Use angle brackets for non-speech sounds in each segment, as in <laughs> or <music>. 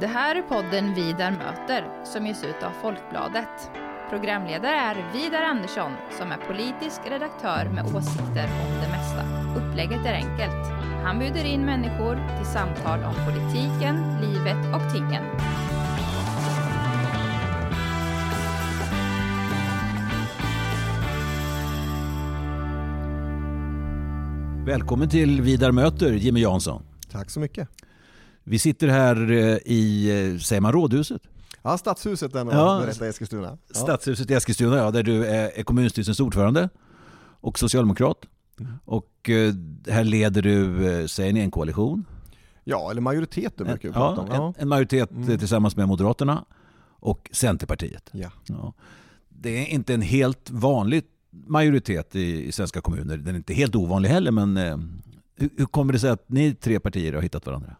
Det här är podden Vidar möter som ges ut av Folkbladet. Programledare är Vidar Andersson som är politisk redaktör med åsikter om det mesta. Upplägget är enkelt. Han bjuder in människor till samtal om politiken, livet och tingen. Välkommen till Vidar möter, Jimmy Jansson. Tack så mycket. Vi sitter här eh, i, eh, säger man rådhuset? Ja, Stadshuset den Ja. ja. i Eskilstuna. Ja. Stadshuset i Eskilstuna, ja, där du är, kommunstyrelsens ordförande och socialdemokrat. Mm. Och eh, här leder du, säger ni en koalition? ja, eller majoriteten brukar vi prata ja, om. en, en majoritet Mm. tillsammans med Moderaterna och Centerpartiet. Ja. Ja. Det är inte en helt vanlig majoritet i, i svenska kommuner. Den är inte helt ovanlig heller, men eh, hur, hur kommer det sig att ni tre partier har hittat varandra?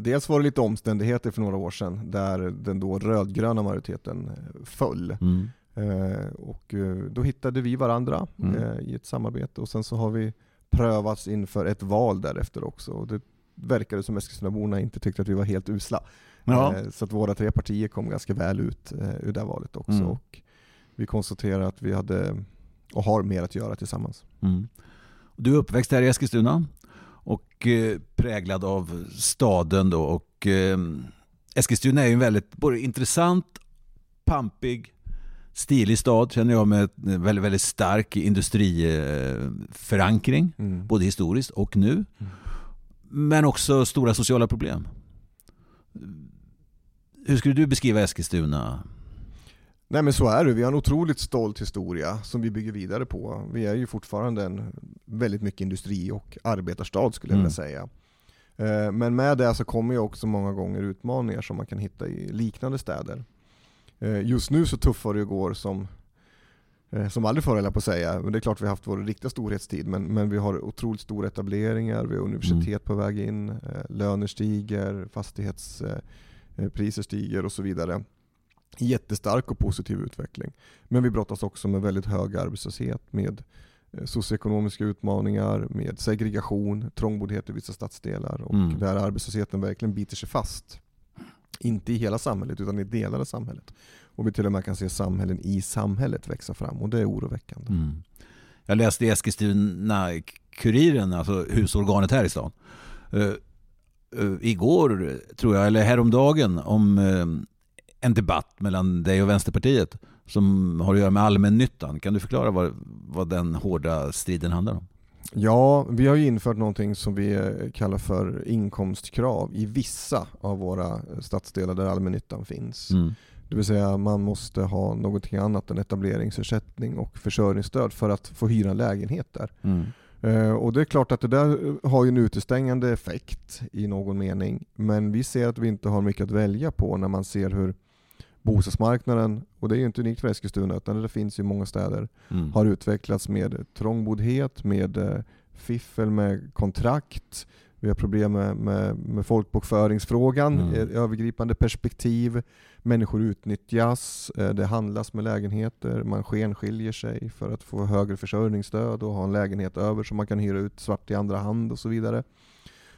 Dels var det lite omständigheter för några år sedan där den då rödgröna majoriteten eh, föll. Mm. Eh, och eh, då hittade vi varandra Mm. eh, i ett samarbete och sen så har vi prövats inför ett val därefter också. Och det verkade som Eskilstunaborna inte tyckte att vi var helt usla. Ja. Eh, Så att våra tre partier kom ganska väl ut ur det valet också. Mm. Och vi konstaterade att vi hade och har mer att göra tillsammans. Mm. Du är uppväxt här i Eskilstuna och eh, präglad av staden då och eh, Eskilstuna är ju en väldigt både intressant, pampig, stilig stad känner jag med väldigt, väldigt stark industriförankring Mm. både historiskt och nu. Men också stora sociala problem. Hur skulle du beskriva Eskilstuna? Nej men så är det, vi har en otroligt stolt historia som vi bygger vidare på. Vi är ju fortfarande en väldigt mycket industri och arbetarstad skulle jag Mm. vilja säga. Eh, Men med det så kommer ju också många gånger utmaningar som man kan hitta i liknande städer. Eh, Just nu så tuffar det ju går som, eh, som aldrig förr höll på att säga. Men det är klart vi har haft vår riktiga storhetstid men, men vi har otroligt stora etableringar, vi har universitet på väg in, löner stiger, fastighetspriser stiger och så vidare jättestark och positiv utveckling. Men vi brottas också med väldigt hög arbetslöshet, med eh, socioekonomiska utmaningar, med segregation, trångboddhet i vissa stadsdelar och Mm. där arbetslösheten verkligen biter sig fast. Inte i hela samhället utan i delar av samhället. Och vi till och med kan se samhällen i samhället växa fram och det är oroväckande. Mm. Jag läste i Eskilstuna-Kuriren, alltså husorganet här i stan. Eh, eh, igår, tror jag, eller häromdagen, om eh, en debatt mellan dig och Vänsterpartiet som har att göra med allmännyttan. Kan du förklara vad, vad den hårda striden handlar om? Ja, vi har ju infört någonting som vi eh, kallar för inkomstkrav i vissa av våra stadsdelar där allmännyttan finns. Mm. Det vill säga man måste ha någonting annat än etableringsersättning och försörjningsstöd för att få hyra en lägenhet där. Mm. Eh, Och det är klart att det där har ju en utestängande effekt i någon mening. Men vi ser att vi inte har mycket att välja på när man ser hur bostadsmarknaden, och det är ju inte unikt för Eskilstuna utan det finns ju i många städer, Mm. har utvecklats med trångboddhet, med eh, fiffel med kontrakt, vi har problem med, med, med folkbokföringsfrågan Mm. övergripande perspektiv. Människor utnyttjas, eh, det handlas med lägenheter, man skenskiljer sig för att få högre försörjningsstöd och ha en lägenhet över som man kan hyra ut svart i andra hand och så vidare.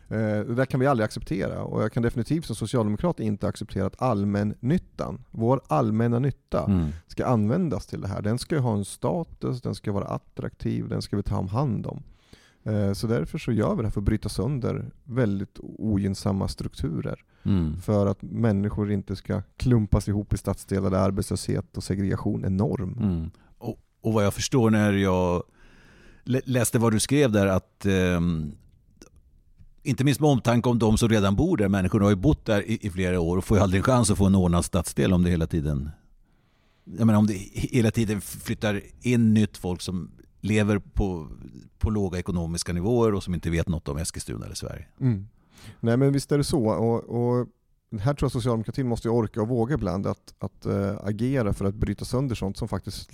Eh, Det där kan vi aldrig acceptera och jag kan definitivt som socialdemokrat inte acceptera att allmännyttan, vår allmänna nytta, Mm. ska användas till det här. Den ska ha en status, den ska vara attraktiv, den ska vi ta om hand om. Eh, Så därför så gör vi det här för att bryta sönder väldigt ogynnsamma strukturer. Mm. För att människor inte ska klumpas ihop i stadsdelar där arbetslöshet och segregation är norm. Mm. Och, och vad jag förstår när jag lä- läste vad du skrev där att ehm, inte minst med omtanke om de som redan bor där, människorna har ju bott där i, i flera år och får ju aldrig en chans att få en ordnad stadsdel om det hela tiden jag menar om det hela tiden flyttar in nytt folk som lever på, på låga ekonomiska nivåer och som inte vet något om Eskilstuna eller Sverige. Mm. Nej men visst är det så. Och, och här tror jag socialdemokratin måste orka och våga ibland att, att äh, agera för att bryta sönder sånt som faktiskt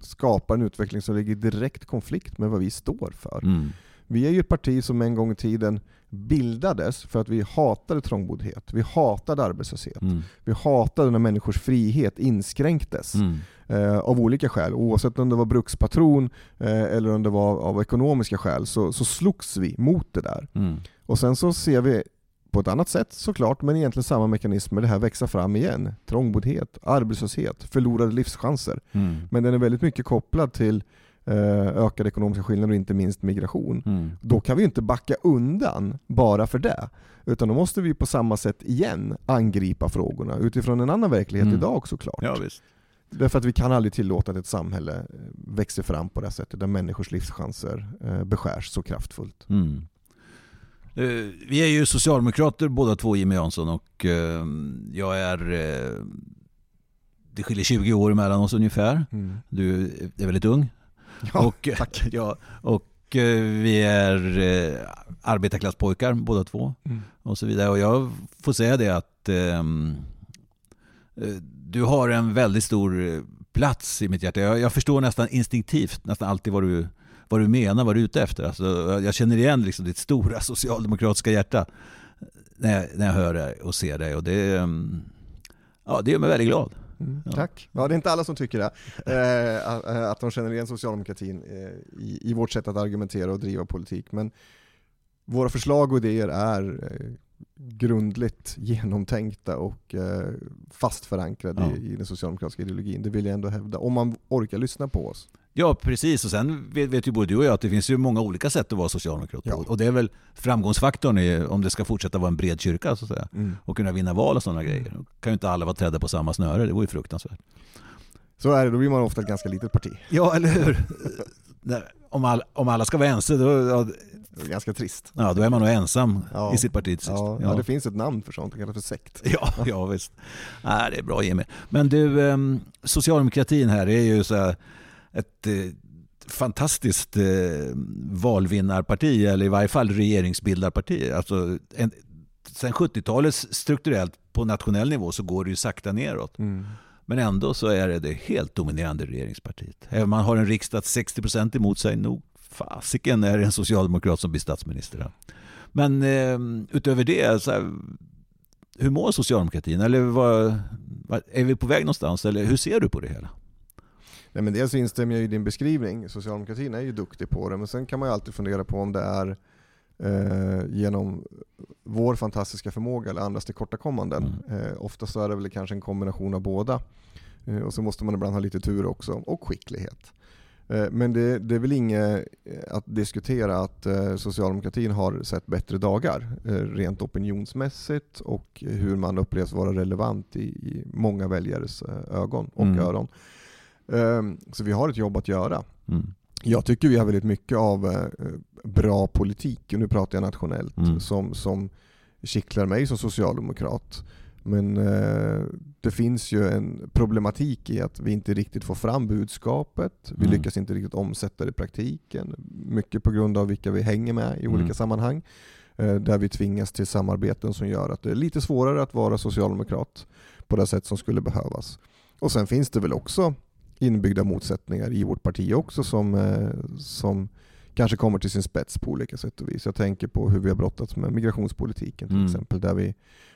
skapar en utveckling som ligger i direkt konflikt med vad vi står för. Mm. Vi är ju ett parti som en gång i tiden bildades för att vi hatade trångboddhet, vi hatade arbetslöshet, Mm. vi hatade när människors frihet inskränktes Mm. eh, av olika skäl. Oavsett om det var brukspatron eh, eller om det var av ekonomiska skäl så, så slogs vi mot det där. Mm. Och sen så ser vi på ett annat sätt såklart, men egentligen samma mekanismer. Det här växa fram igen. Trångboddhet, arbetslöshet, förlorade livschanser. Mm. Men den är väldigt mycket kopplad till ökade ekonomiska skillnader och inte minst migration. Mm. Då kan vi inte backa undan bara för det. Utan då måste vi på samma sätt igen angripa frågorna utifrån en annan verklighet Mm. idag såklart. Ja, visst. Därför att vi kan aldrig tillåta att ett samhälle eh, växer fram på det här sättet där människors livschanser eh, beskärs så kraftfullt. Mm. Eh, Vi är ju socialdemokrater båda två, Jimmy Jansson, och eh, jag är... eh, Det skiljer 20 år mellan oss ungefär. Du är väldigt ung. Ja, och, <laughs> tack. Ja, och eh, vi är eh, arbetarklasspojkar båda två. Mm. och så vidare. Och jag får säga det att ehm, eh, du har en väldigt stor eh, plats i mitt hjärta. Jag, jag förstår nästan instinktivt nästan alltid vad du, vad du menar, vad du är ute efter. Alltså, jag- känner igen liksom ditt stora <laughs> socialdemokratiska hjärta när jag, när jag hör dig och ser dig. Och det, ehm, ja, det gör mig väldigt glad. Mm, Ja. Tack. Ja, det är inte alla som tycker det. Eh, att- eh, att de känner igen socialdemokratin eh, i, i vårt sätt att argumentera och driva politik. Men våra förslag och idéer är eh, grundligt genomtänkta och eh, fast förankrade Ja. i, i den socialdemokratiska ideologin. Det vill jag ändå hävda. Om man orkar lyssna på oss. Ja, precis. Och sen vet, vet ju både du och jag att det finns ju många olika sätt att vara socialdemokrat. Ja. Och det är väl framgångsfaktorn i, om det ska fortsätta vara en bred kyrka så att säga. Mm. Och kunna vinna val och sådana grejer. Då kan ju inte alla vara trädda på samma snöre, det vore ju fruktansvärt. Så är det, då blir man ofta ett ganska litet parti. Ja, eller hur? <laughs> Om, all, om alla ska vara ense, då, ja, Det är ganska trist. ja, då är man nog ensam Ja. i sitt parti till sist. Ja, ja. det finns ett namn för sånt, det kallas för sekt. <laughs> Ja, ja visst. Nej, det är bra Jimmy. Men du, eh, socialdemokratin här är ju så här ett eh, fantastiskt eh, valvinnarparti, eller i varje fall regeringsbildarparti. Alltså, en, sen 70-talet strukturellt på nationell nivå så går det ju sakta neråt. Mm. Men ändå så är det det helt dominerande regeringspartiet. Även man har en riksdag 60% emot sig, nog fasiken är det en socialdemokrat som blir statsminister. här. Men eh, utöver det, så här, hur mår socialdemokratin? Eller vad, är vi på väg någonstans? Eller hur ser du på det hela? Nej, men dels instämmer jag i din beskrivning, socialdemokratin är ju duktig på det, men sen kan man ju alltid fundera på om det är eh, genom vår fantastiska förmåga eller andras tillkortakommanden. Eh, ofta så är det väl kanske en kombination av båda. Eh, och så måste man ibland ha lite tur också, och skicklighet. Eh, men det, det är väl inget eh, att diskutera att eh, socialdemokratin har sett bättre dagar, rent opinionsmässigt och hur man upplevs vara relevant i, i många väljares ögon och Mm. öron. Ehm, Så vi har ett jobb att göra. Mm. Jag tycker vi har väldigt mycket av eh, bra politik, och nu pratar jag nationellt, Mm. som, som kittlar mig som socialdemokrat. Men eh, det finns ju en problematik i att vi inte riktigt får fram budskapet. Vi Mm. lyckas inte riktigt omsätta det i praktiken. Mycket på grund av vilka vi hänger med i olika Mm. sammanhang. Eh, där vi tvingas till samarbeten som gör att det är lite svårare att vara socialdemokrat på det sätt som skulle behövas. Och sen finns det väl också inbyggda motsättningar i vårt parti också som, eh, som kanske kommer till sin spets på olika sätt och vis. Jag tänker på hur vi har brottats med migrationspolitiken till Mm. exempel, där vi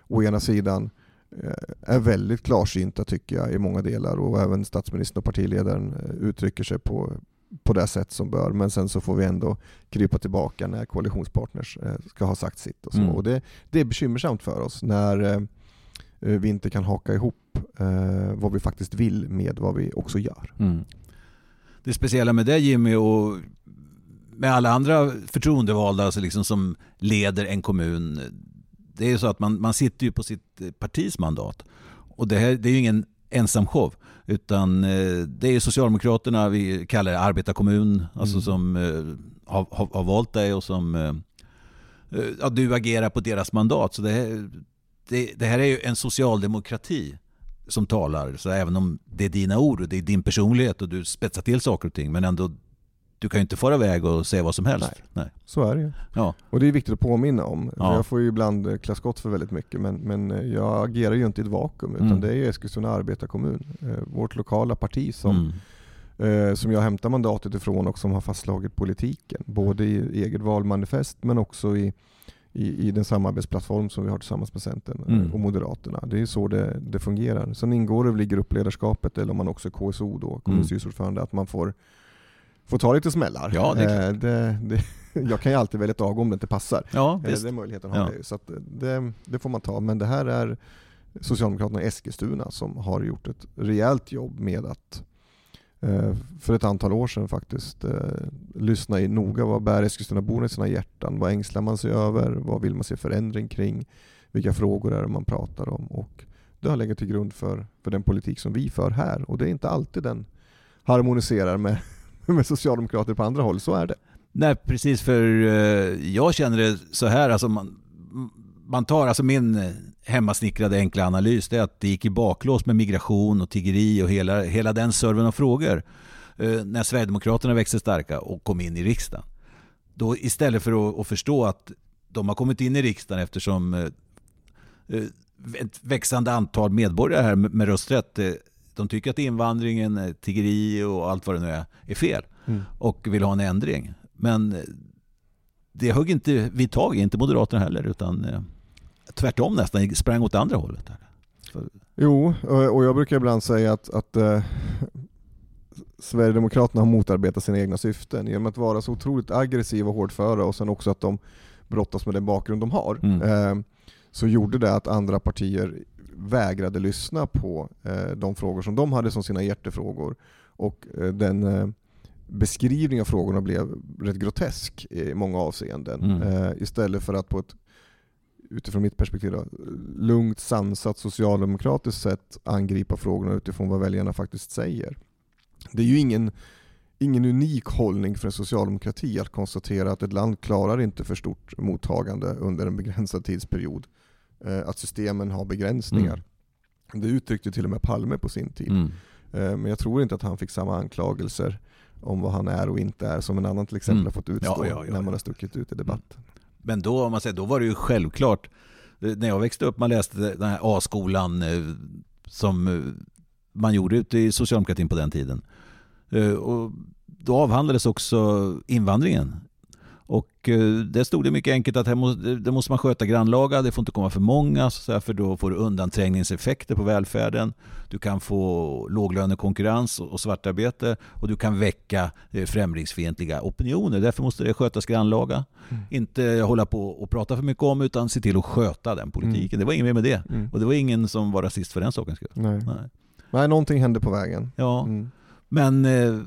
å ena sidan eh, är väldigt klarsynta tycker jag i många delar och även statsministern och partiledaren eh, uttrycker sig på, på det sätt som bör. Men sen så får vi ändå krypa tillbaka när koalitionspartners ska ha sagt sitt. Och, så. Mm. och det, det är bekymmersamt för oss när vi inte kan haka ihop eh, vad vi faktiskt vill med vad vi också gör. Mm. Det speciella med det Jimmy och med alla andra förtroendevalda alltså liksom som leder en kommun. Det är ju så att man, man sitter ju på sitt eh, partis mandat. Och det, här, det är ju ingen ensamshow. Utan eh, det är Socialdemokraterna, vi kallar det arbetarkommun, alltså Mm. som eh, har, har, har valt dig och som eh, eh, ja, du agerar på deras mandat. Så det, det, det här är ju en socialdemokrati som talar. Så även om det är dina ord och det är din personlighet och du spetsar till saker och ting. Men ändå, du kan ju inte fara iväg och säga vad som helst. Nej. Så är det ju. Ja. Och det är viktigt att påminna om. Ja. Jag får ju ibland eh, klä skott för väldigt mycket men, men eh, jag agerar ju inte i ett vakuum utan Mm. det är ju Eskilstuna arbetarkommun, eh, vårt lokala parti som, Mm. eh, som jag hämtar mandatet ifrån och som har fastslagit politiken. Både i eget valmanifest men också i, i, i den samarbetsplattform som vi har tillsammans med Centern eh, Mm. och Moderaterna. Det är så det, det fungerar. Sen ingår det väl i gruppledarskapet eller om man också är KSO då, kommunstyrelseordförande, att man får får ta lite smällar. Ja, det är Eh, det, det, <laughs> jag kan ju alltid välja ett avgå om det inte passar. Ja, Eh, visst. Den möjligheten har Ja. jag. Så det, det får man ta. Men det här är Socialdemokraterna i Eskilstuna som har gjort ett rejält jobb med att Eh, för ett antal år sedan faktiskt eh, lyssna i noga vad bär Eskilstunaborna i sina hjärtan? Vad ängslar man sig över? Vad vill man se förändring kring? Vilka frågor är det man pratar om? Och det har legat till grund för, för den politik som vi för här och det är inte alltid den harmoniserar med, <laughs> med socialdemokrater på andra håll, så är det. Nej, precis för eh, jag känner det så här, alltså man, man tar alltså min hemmasnickrade enkla analys, det är att det gick i baklås med migration och tiggeri och hela, hela den serven av frågor eh, när Sverigedemokraterna växte starka och kom in i riksdagen. Då istället för att, att förstå att de har kommit in i riksdagen eftersom eh, eh, ett växande antal medborgare här med, med rösträtt eh, de tycker att invandringen, eh, tiggeri och allt vad det nu är, är fel och vill ha en ändring. Men eh, det högg inte vi tag i, inte Moderaterna heller, utan tvärtom nästan, sprang åt andra hållet. Jo, och jag brukar ibland säga att, att eh, Sverigedemokraterna har motarbetat sina egna syften genom att vara så otroligt aggressiva och hårdföra och sen också att de brottas med den bakgrund de har. Mm. Eh, så gjorde det att andra partier vägrade lyssna på eh, de frågor som de hade som sina hjärtefrågor. Och eh, den eh, beskrivning av frågorna blev rätt grotesk i många avseenden. Mm. Eh, istället för att på ett utifrån mitt perspektiv då, lugnt, sansat, socialdemokratiskt sätt angripa frågorna utifrån vad väljarna faktiskt säger. Det är ju ingen, ingen unik hållning för en socialdemokrati att konstatera att ett land klarar inte för stort mottagande under en begränsad tidsperiod. Eh, att systemen har begränsningar. Det uttryckte till och med Palme på sin tid. Mm. Eh, men jag tror inte att han fick samma anklagelser om vad han är och inte är som en annan till exempel Mm. har fått utstå Ja, ja, ja, när man har stuckit ut i debatten. Men då, om man säger, då var det ju självklart. När jag växte upp, man läste den här A-skolan eh, som eh, man gjorde ute i socialdemokratin på den tiden. Eh, och då avhandlades också invandringen. Och eh, där stod det mycket enkelt att här måste, det måste man sköta grannlaga, det får inte komma för många, så för då får du undanträngningseffekter på välfärden. Du kan få låglönekonkurrens och och svartarbete och du kan väcka eh, främlingsfientliga opinioner. Därför måste det skötas grannlaga. Mm. Inte hålla på och prata för mycket om utan se till att sköta den politiken. Det var inget mer med det. Mm. Och det var ingen som var rasist för den sakens skull. Nej. Nej. Nej, någonting hände på vägen. Ja, Mm. men eh,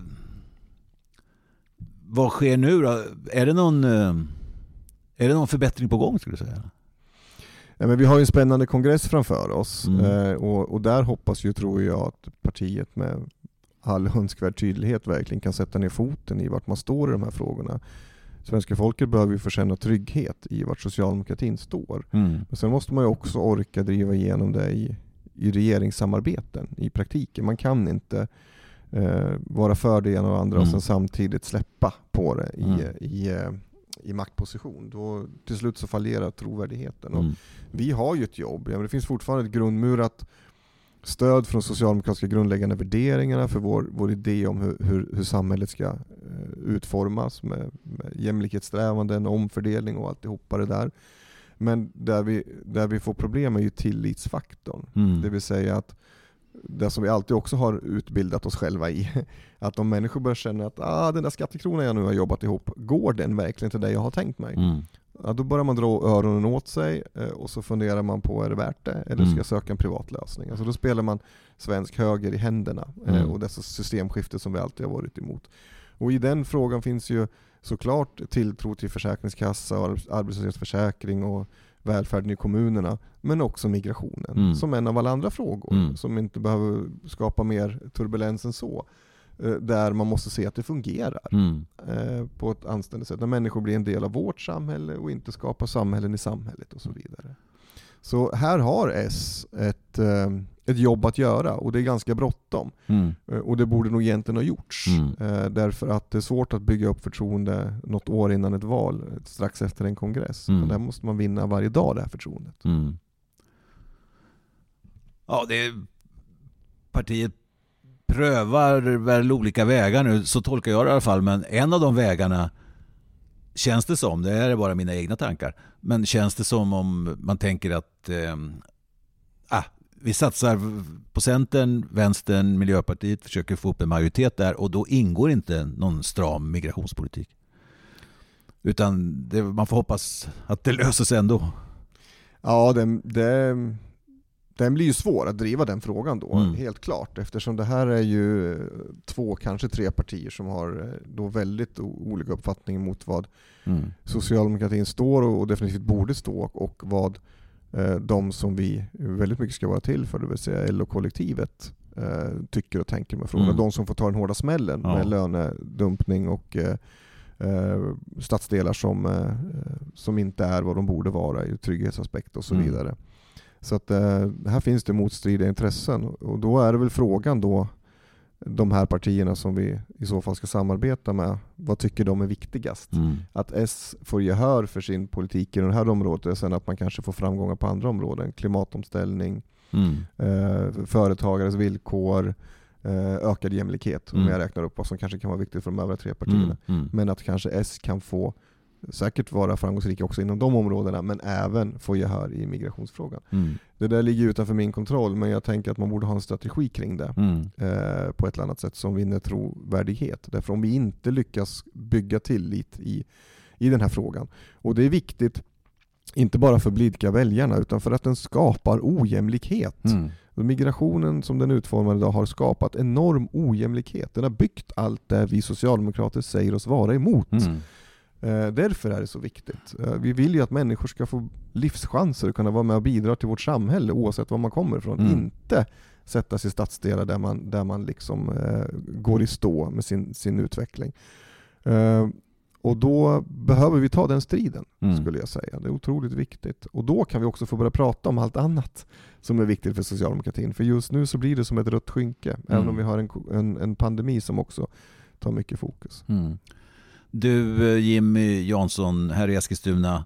vad sker nu då? Är det någon, eh, är det någon förbättring på gång skulle du säga? Ja, men vi har ju en spännande kongress framför oss Mm. eh, och, och där hoppas ju, tror jag, att partiet med all önskvärd tydlighet verkligen kan sätta ner foten i vart man står i de här frågorna. Svenska folket behöver ju få känna trygghet i vart socialdemokratin står. Mm. Men sen måste man ju också orka driva igenom det i, i regeringssamarbeten i praktiken. Man kan inte eh, vara för det ena och det andra och Mm. sen samtidigt släppa på det i, Mm. i, eh, i maktposition. Då, till slut så fallerar trovärdigheten. Och Mm. vi har ju ett jobb. Ja, men det finns fortfarande ett grundmurat stöd från de socialdemokratiska grundläggande värderingarna för vår, vår idé om hur, hur, hur samhället ska eh, utformas med, med jämlikhetssträvanden, omfördelning och alltihopa det där. Men där vi, där vi får problem är ju tillitsfaktorn. Mm. Det vill säga att det som vi alltid också har utbildat oss själva i, <laughs> att om människor börjar känna att ah, den där skattekronan jag nu har jobbat ihop, går den verkligen till det jag har tänkt mig? Mm. Ja, då börjar man dra öronen åt sig eh, och så funderar man på, är det värt det? Eller ska Mm. jag söka en privat lösning? Alltså då spelar man svensk höger i händerna eh, Mm. och dessa systemskifte som vi alltid har varit emot. Och i den frågan finns ju såklart tilltro till försäkringskassa och arbets- arbetslöshetsförsäkring och välfärden i kommunerna, men också migrationen Mm. som en av alla andra frågor Mm. som inte behöver skapa mer turbulens än så. Eh, Där man måste se att det fungerar Mm. eh, på ett anständigt sätt. När människor blir en del av vårt samhälle och inte skapar samhällen i samhället och så vidare. Så här har S ett, eh, ett jobb att göra och det är ganska bråttom. Mm. Eh, Och det borde nog egentligen ha gjorts. Mm. Eh, Därför att det är svårt att bygga upp förtroende något år innan ett val, strax efter en kongress. Mm. Men där måste man vinna varje dag det här förtroendet. Mm. Ja, det är, partiet prövar väl olika vägar nu, så tolkar jag det i alla fall. Men en av de vägarna känns det som, det här är bara mina egna tankar, men känns det som om man tänker att eh, ah, vi satsar på Centern, Vänstern, Miljöpartiet, försöker få upp en majoritet där och då ingår inte någon stram migrationspolitik. Utan det, man får hoppas att det löser sig ändå. Ja, det, det, den blir ju svår att driva den frågan då, Mm. helt klart. Eftersom det här är ju två, kanske tre partier som har eh, då väldigt olika uppfattningar mot vad Mm. socialdemokratin står och definitivt borde stå och vad de som vi väldigt mycket ska vara till för, det vill säga LO-kollektivet, eh, tycker och tänker med frågorna. Mm. De som får ta den hårda smällen Ja. med lönedumpning och eh, eh, stadsdelar som, eh, som inte är vad de borde vara i trygghetsaspekt och så Mm. vidare. Så att eh, här finns det motstridiga intressen och då är det väl frågan då de här partierna som vi i så fall ska samarbeta med, vad tycker de är viktigast? Mm. Att S får gehör för sin politik i det här området och sen att man kanske får framgångar på andra områden. Klimatomställning, Mm. eh, företagares villkor, eh, ökad jämlikhet. Om Mm. jag räknar upp vad som kanske kan vara viktigt för de övriga tre partierna. Mm. Mm. Men att kanske S kan få säkert vara framgångsrika också inom de områdena men även få gehör i migrationsfrågan. Mm. Det där ligger utanför min kontroll men jag tänker att man borde ha en strategi kring det Mm. eh, på ett eller annat sätt som vinner trovärdighet. Därför om vi inte lyckas bygga tillit i, i den här frågan, och det är viktigt inte bara för blidka väljarna utan för att den skapar ojämlikhet. Mm. Migrationen som den är utformad idag har skapat enorm ojämlikhet. Den har byggt allt det vi socialdemokrater säger oss vara emot. Mm. Eh, därför är det så viktigt. Eh, vi vill ju att människor ska få livschanser och kunna vara med och bidra till vårt samhälle oavsett var man kommer ifrån. Mm. Inte sättas i stadsdelar där man, där man liksom, eh, går i stå med sin, sin utveckling. Och då behöver vi ta den striden, Mm. skulle jag säga. Det är otroligt viktigt. Och då kan vi också få börja prata om allt annat som är viktigt för socialdemokratin. För just nu så blir det som ett rött skynke, även om vi har en, en, en pandemi som också tar mycket fokus. Du eh, Jimmy Jansson här i Eskilstuna.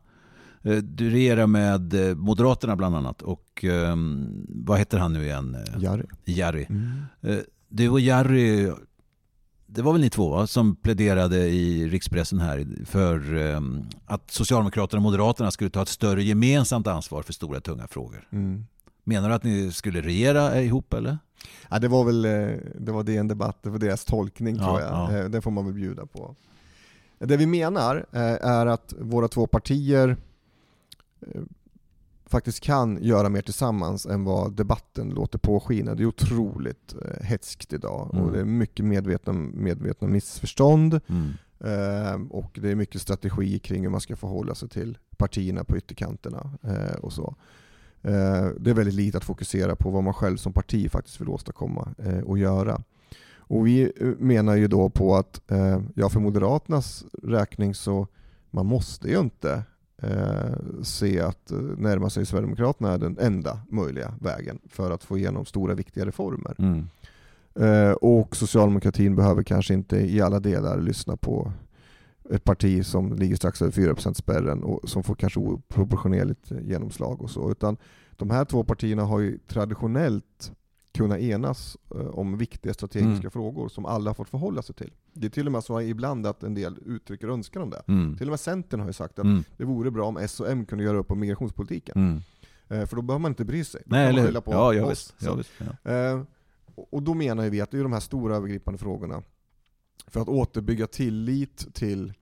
eh, Du regerar med eh, Moderaterna bland annat och eh, vad heter han nu igen? Jari. Jari. Mm. Du och Jari, det var väl ni två va, som pläderade i rikspressen här för eh, att Socialdemokraterna och Moderaterna skulle ta ett större gemensamt ansvar för stora tunga frågor. Mm. Menar du att ni skulle regera ihop eller? Ja, det var väl det var det en debatt, det var deras tolkning Ja, tror jag. ja. Det får man väl bjuda på. Det vi menar eh, är att våra två partier eh, faktiskt kan göra mer tillsammans än vad debatten låter påskina. Det är otroligt eh, hetskt idag Mm. och det är mycket medvetna, medvetna missförstånd Mm. och det är mycket strategi kring hur man ska förhålla sig till partierna på ytterkanterna och så. Det är väldigt lite att fokusera på vad man själv som parti faktiskt vill åstadkomma och göra. Och vi eh, menar ju då på att, eh, ja för Moderaternas räkning så, man måste ju inte eh, se att eh, närma sig Sverigedemokraterna är den enda möjliga vägen för att få igenom stora viktiga reformer. Mm. Eh, och socialdemokratin behöver kanske inte i alla delar lyssna på ett parti som ligger strax över 4% spärren och som får kanske oproportionerligt genomslag och så. Utan de här två partierna har ju traditionellt kunnat enas eh, om viktiga strategiska Mm. frågor som alla har fått förhålla sig till. Det är till och med så ibland att en del uttrycker önskan om det. Mm. Till och med Centern har ju sagt att Mm. det vore bra om S och M kunde göra upp om migrationspolitiken. Mm. Eh, För då behöver man inte bry sig. Då Nej, kan man skylla på Ja, ja, oss. visst. Så Ja, visst. Ja. Eh, och- då menar vi att det är de här stora övergripande frågorna. För att återbygga tillit till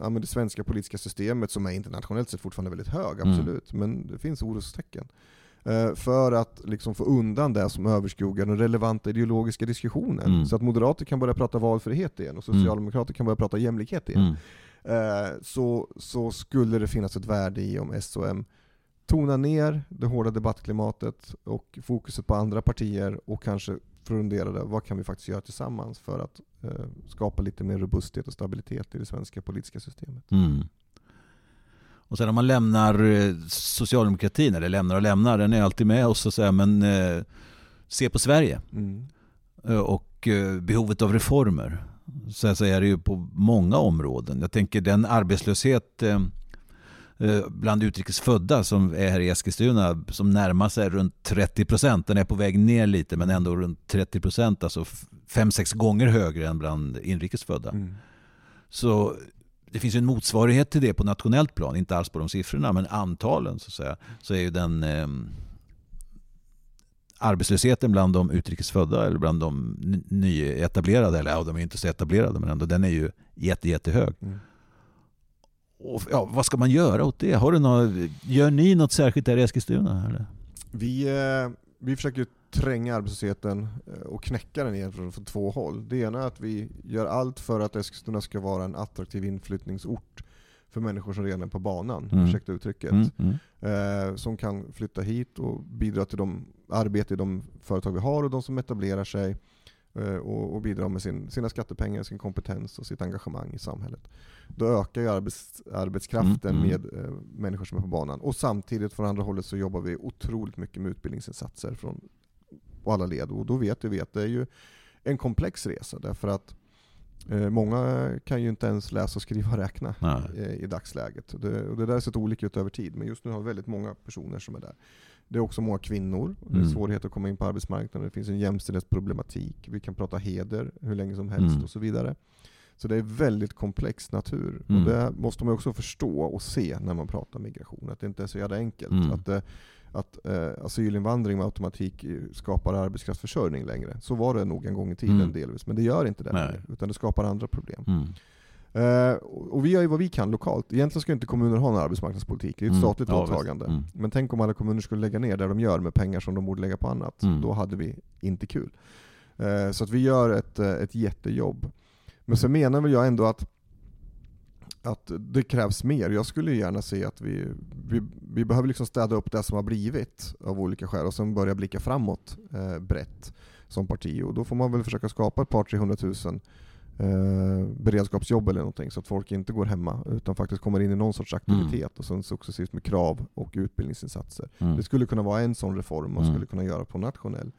ja, men det svenska politiska systemet som är internationellt sett fortfarande väldigt hög, Mm. absolut. Men det finns orostecken. Eh, för att liksom få undan det som överskuggar den relevanta ideologiska diskussionen. Mm. Så att moderater kan börja prata valfrihet igen och socialdemokrater kan börja prata jämlikhet igen. Mm. Eh, så, så skulle det finnas ett värde i om S och M tonar ner det hårda debattklimatet och fokuset på andra partier och kanske funderade vad kan vi faktiskt göra tillsammans för att eh, skapa lite mer robusthet och stabilitet i det svenska politiska systemet. Mm. Och sen om man lämnar eh, socialdemokratin, eller lämnar och lämnar, den är alltid med oss och här, men eh, se på Sverige Mm. eh, och eh, behovet av reformer. Så, så är det ju på många områden. Jag tänker den arbetslöshet eh, eh, bland utrikesfödda som är här i Eskilstuna som närmar sig runt 30 procent. Den är på väg ner lite men ändå runt 30 procent, alltså fem sex gånger högre än bland inrikesfödda. Mm. Så det finns ju en motsvarighet till det på nationellt plan, inte alls på de siffrorna, men antalen så att säga, så är ju den eh, arbetslösheten bland de utrikesfödda eller bland de nyetablerade, eller ja, de är inte så etablerade men ändå, den är ju jätte, jättehög. Mm. Och, ja, vad ska man göra åt det? Har du något, gör ni något särskilt där i Eskilstuna? Eller? Vi, eh, vi försöker tränga arbetslösheten eh, och knäcka den egentligen från två håll. Det ena är att vi gör allt för att Eskilstuna ska vara en attraktiv inflyttningsort för människor som redan är på banan, mm. ursäkta uttrycket. Mm, mm. Eh, som kan flytta hit och bidra till de arbete i de företag vi har och de som etablerar sig eh, och, och bidra med sin, sina skattepengar, sin kompetens och sitt engagemang i samhället. Då ökar ju arbets, arbetskraften mm, mm. med eh, människor som är på banan. Och samtidigt från andra hållet så jobbar vi otroligt mycket med utbildningsinsatser från på alla led. Och då vet vi att det är ju en komplex resa därför att eh, Många kan ju inte ens läsa, och skriva och räkna eh, i dagsläget. Det, och det där har sett olika ut över tid, men just nu har vi väldigt många personer som är där. Det är också många kvinnor, det är mm. svårigheter att komma in på arbetsmarknaden, det finns en jämställdhetsproblematik, vi kan prata heder hur länge som helst mm. och så vidare. Så det är väldigt komplex natur. Mm. Och det måste man också förstå och se när man pratar migration, att det inte är så jävla enkelt. Mm. Att det, att eh, asylinvandring med automatik skapar arbetskraftsförsörjning längre. Så var det nog en gång i tiden mm. delvis, men det gör inte det längre, utan det skapar andra problem. Mm. Eh, och vi gör ju vad vi kan lokalt. Egentligen ska inte kommuner ha någon arbetsmarknadspolitik, det är ett mm. statligt ja, åtagande. Mm. Men tänk om alla kommuner skulle lägga ner det de gör med pengar som de borde lägga på annat. Mm. Då hade vi inte kul. Eh, så att vi gör ett, eh, ett jättejobb. Men sen menar väl jag ändå att att det krävs mer. Jag skulle gärna se att vi, vi, vi behöver liksom städa upp det som har blivit av olika skäl och sen börja blicka framåt eh, brett som parti. Och då får man väl försöka skapa ett par 300 000 eh, beredskapsjobb eller någonting så att folk inte går hemma utan faktiskt kommer in i någon sorts aktivitet mm. och sen successivt med krav och utbildningsinsatser. Mm. Det skulle kunna vara en sån reform man mm. skulle kunna göra på nationell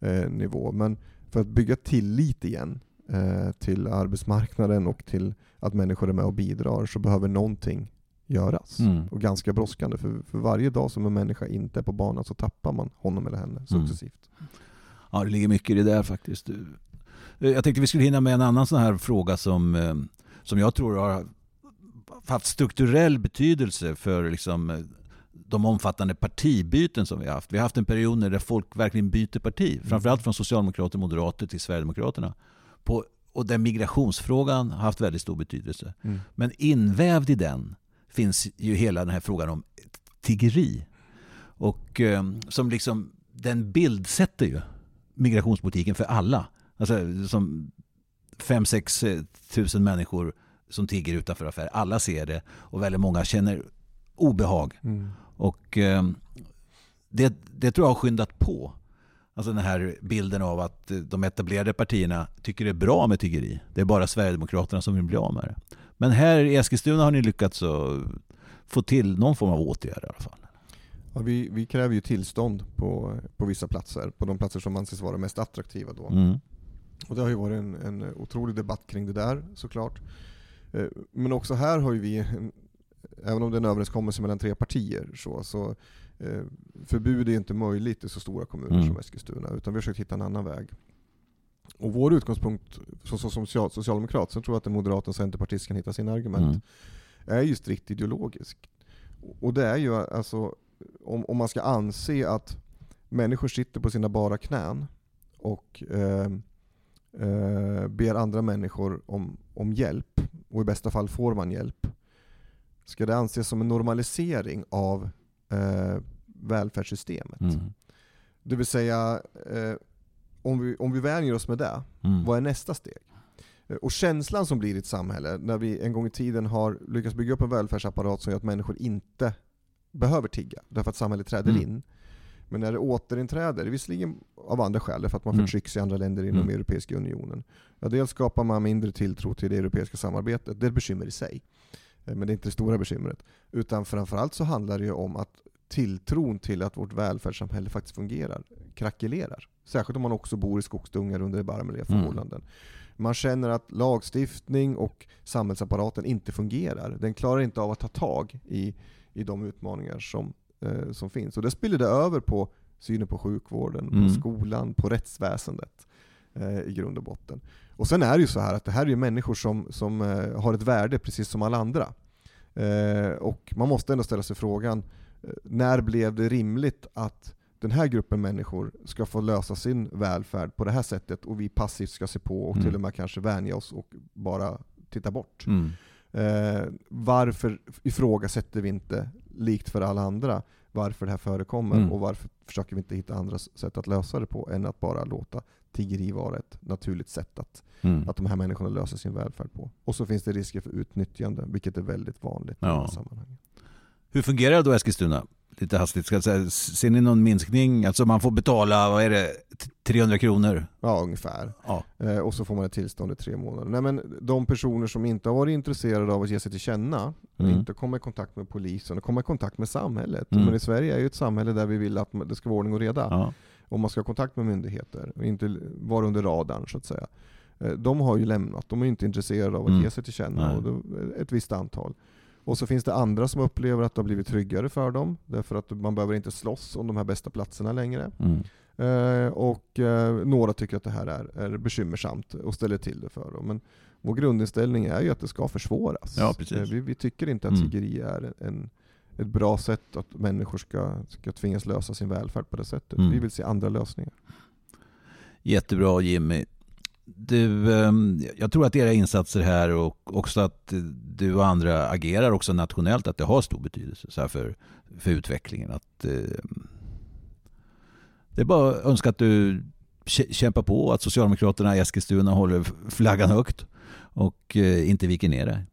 eh, nivå. Men för att bygga tillit igen till arbetsmarknaden och till att människor är med och bidrar så behöver någonting göras. Mm. Och ganska brådskande, för, för varje dag som en människa inte är på banan så tappar man honom eller henne mm. successivt. Mm. Ja, det ligger mycket i det där faktiskt. Jag tänkte vi skulle hinna med en annan sån här fråga som, eh, som jag tror har haft strukturell betydelse för liksom eh, de omfattande partibyten som vi har haft. Vi har haft en period där folk verkligen byter parti. Mm. Framförallt från socialdemokrater och moderater till Sverigedemokraterna. På, och där migrationsfrågan har haft väldigt stor betydelse. Mm. Men invävd i den finns ju hela den här frågan om tiggeri. Och eh, som liksom, den bildsätter ju migrationspolitiken för alla. Alltså som 5-6 eh, tusen människor som tigger utanför affärer. Alla ser det och väldigt många känner obehag. Mm. Och eh, det, det tror jag har skyndat på. Alltså den här bilden av att de etablerade partierna tycker det är bra med tiggeri. Det är bara Sverigedemokraterna som vill bli av med det. Men här i Eskilstuna har ni lyckats få till någon form av åtgärd i alla fall. Ja, vi, vi kräver ju tillstånd på, på vissa platser, på de platser som anses vara mest attraktiva då. Mm. Och det har ju varit en, en otrolig debatt kring det där såklart. Eh, men också här har ju vi, en, även om det är en överenskommelse mellan tre partier, så, så eh, förbud är inte möjligt i så stora kommuner mm. som Eskilstuna, utan vi har försökt hitta en annan väg. Och vår utgångspunkt som, som socialdemokrat, sen tror jag att en moderat och centerpartist kan hitta sina argument, mm. är ju strikt ideologisk. Och det är ju alltså, om, om man ska anse att människor sitter på sina bara knän och eh, eh, ber andra människor om, om hjälp, och i bästa fall får man hjälp, ska det anses som en normalisering av eh, välfärdssystemet. Mm. Det vill säga, eh, om, vi, om vi vänjer oss med det, mm. vad är nästa steg? Eh, och känslan som blir i ett samhälle, när vi en gång i tiden har lyckats bygga upp en välfärdsapparat som gör att människor inte behöver tigga, därför att samhället träder mm. in. Men när det återinträder, visserligen av andra skäl, för att man mm. förtrycks i andra länder inom mm. Europeiska unionen. Ja, dels skapar man mindre tilltro till det europeiska samarbetet, det är ett bekymmer i sig. Eh, men det är inte det stora bekymret. Utan framförallt så handlar det ju om att tilltron till att vårt välfärdssamhälle faktiskt fungerar krackelerar. Särskilt om man också bor i skogsdungar under erbarmliga mm. förhållanden. Mm. Man känner att lagstiftning och samhällsapparaten inte fungerar. Den klarar inte av att ta tag i, i de utmaningar som, eh, som finns. Och det spiller det över på synen på sjukvården, mm. på skolan, på rättsväsendet eh, i grund och botten. Och sen är det ju så här att det här är ju människor som, som eh, har ett värde precis som alla andra. Eh, och man måste ändå ställa sig frågan, eh, när blev det rimligt att den här gruppen människor ska få lösa sin välfärd på det här sättet och vi passivt ska se på och Mm. till och med kanske vänja oss och bara titta bort. Mm. Eh, varför ifrågasätter vi inte, likt för alla andra, varför det här förekommer Mm. och varför försöker vi inte hitta andra sätt att lösa det på än att bara låta tiggeri vara ett naturligt sätt att, Mm. att de här människorna löser sin välfärd på. Och så finns det risker för utnyttjande, vilket är väldigt vanligt i Ja. de här sammanhangen. Hur fungerar då Eskilstuna? Lite hastigt ska jag säga. Ser ni någon minskning? Alltså man får betala, vad är det, T- 300 kronor? Ja, ungefär. Ja. Eh, och så får man ett tillstånd i tre månader. Nej, men de personer som inte har varit intresserade av att ge sig till känna, Mm. inte komma i kontakt med polisen och komma i kontakt med samhället. Mm. Men i Sverige är ju ett samhälle där vi vill att det ska vara ordning och reda. Ja. Om man ska ha kontakt med myndigheter och inte vara under radarn så att säga. Eh, De har ju lämnat, de är inte intresserade av att Mm. ge sig till känna. Och då, ett visst antal. Och så finns det andra som upplever att det har blivit tryggare för dem, därför att man behöver inte slåss om de här bästa platserna längre. Mm. Eh, och eh, några tycker att det här är, är bekymmersamt och ställer till det för dem. Men vår grundinställning är ju att det ska försvåras. Ja. Eh, vi, vi tycker inte att Mm. tiggeri är en, ett bra sätt att människor ska, ska tvingas lösa sin välfärd på det sättet. Mm. Vi vill se andra lösningar. Jättebra Jimmy. Du, ehm, jag tror att era insatser här och också att du och andra agerar också nationellt, att det har stor betydelse så här för, för utvecklingen. Att, ehm, det är bara att önska att du kä- kämpar på, att Socialdemokraterna i Eskilstuna håller flaggan högt och eh, inte viker ner dig.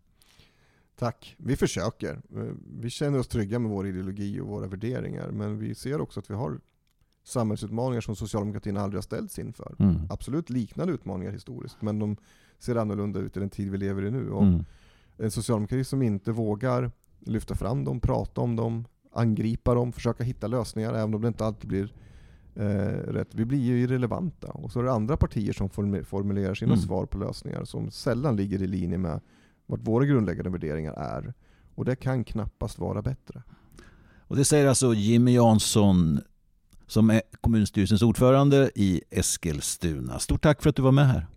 Tack. Vi försöker. Eh, Vi känner oss trygga med vår ideologi och våra värderingar, men vi ser också att vi har samhällsutmaningar som socialdemokratin aldrig har ställts inför. Mm. Absolut liknande utmaningar historiskt, men de ser annorlunda ut i den tid vi lever i nu. Och Mm. En socialdemokrati som inte vågar lyfta fram dem, prata om dem, angripa dem, försöka hitta lösningar, även om det inte alltid blir eh, rätt. Vi blir ju irrelevanta. Och så är det andra partier som form- formulerar sina Mm. svar på lösningar som sällan ligger i linje med vad våra grundläggande värderingar är. Och det kan knappast vara bättre. Och det säger alltså Jimmy Jansson som är kommunstyrelsens ordförande i Eskilstuna. Stort tack för att du var med här.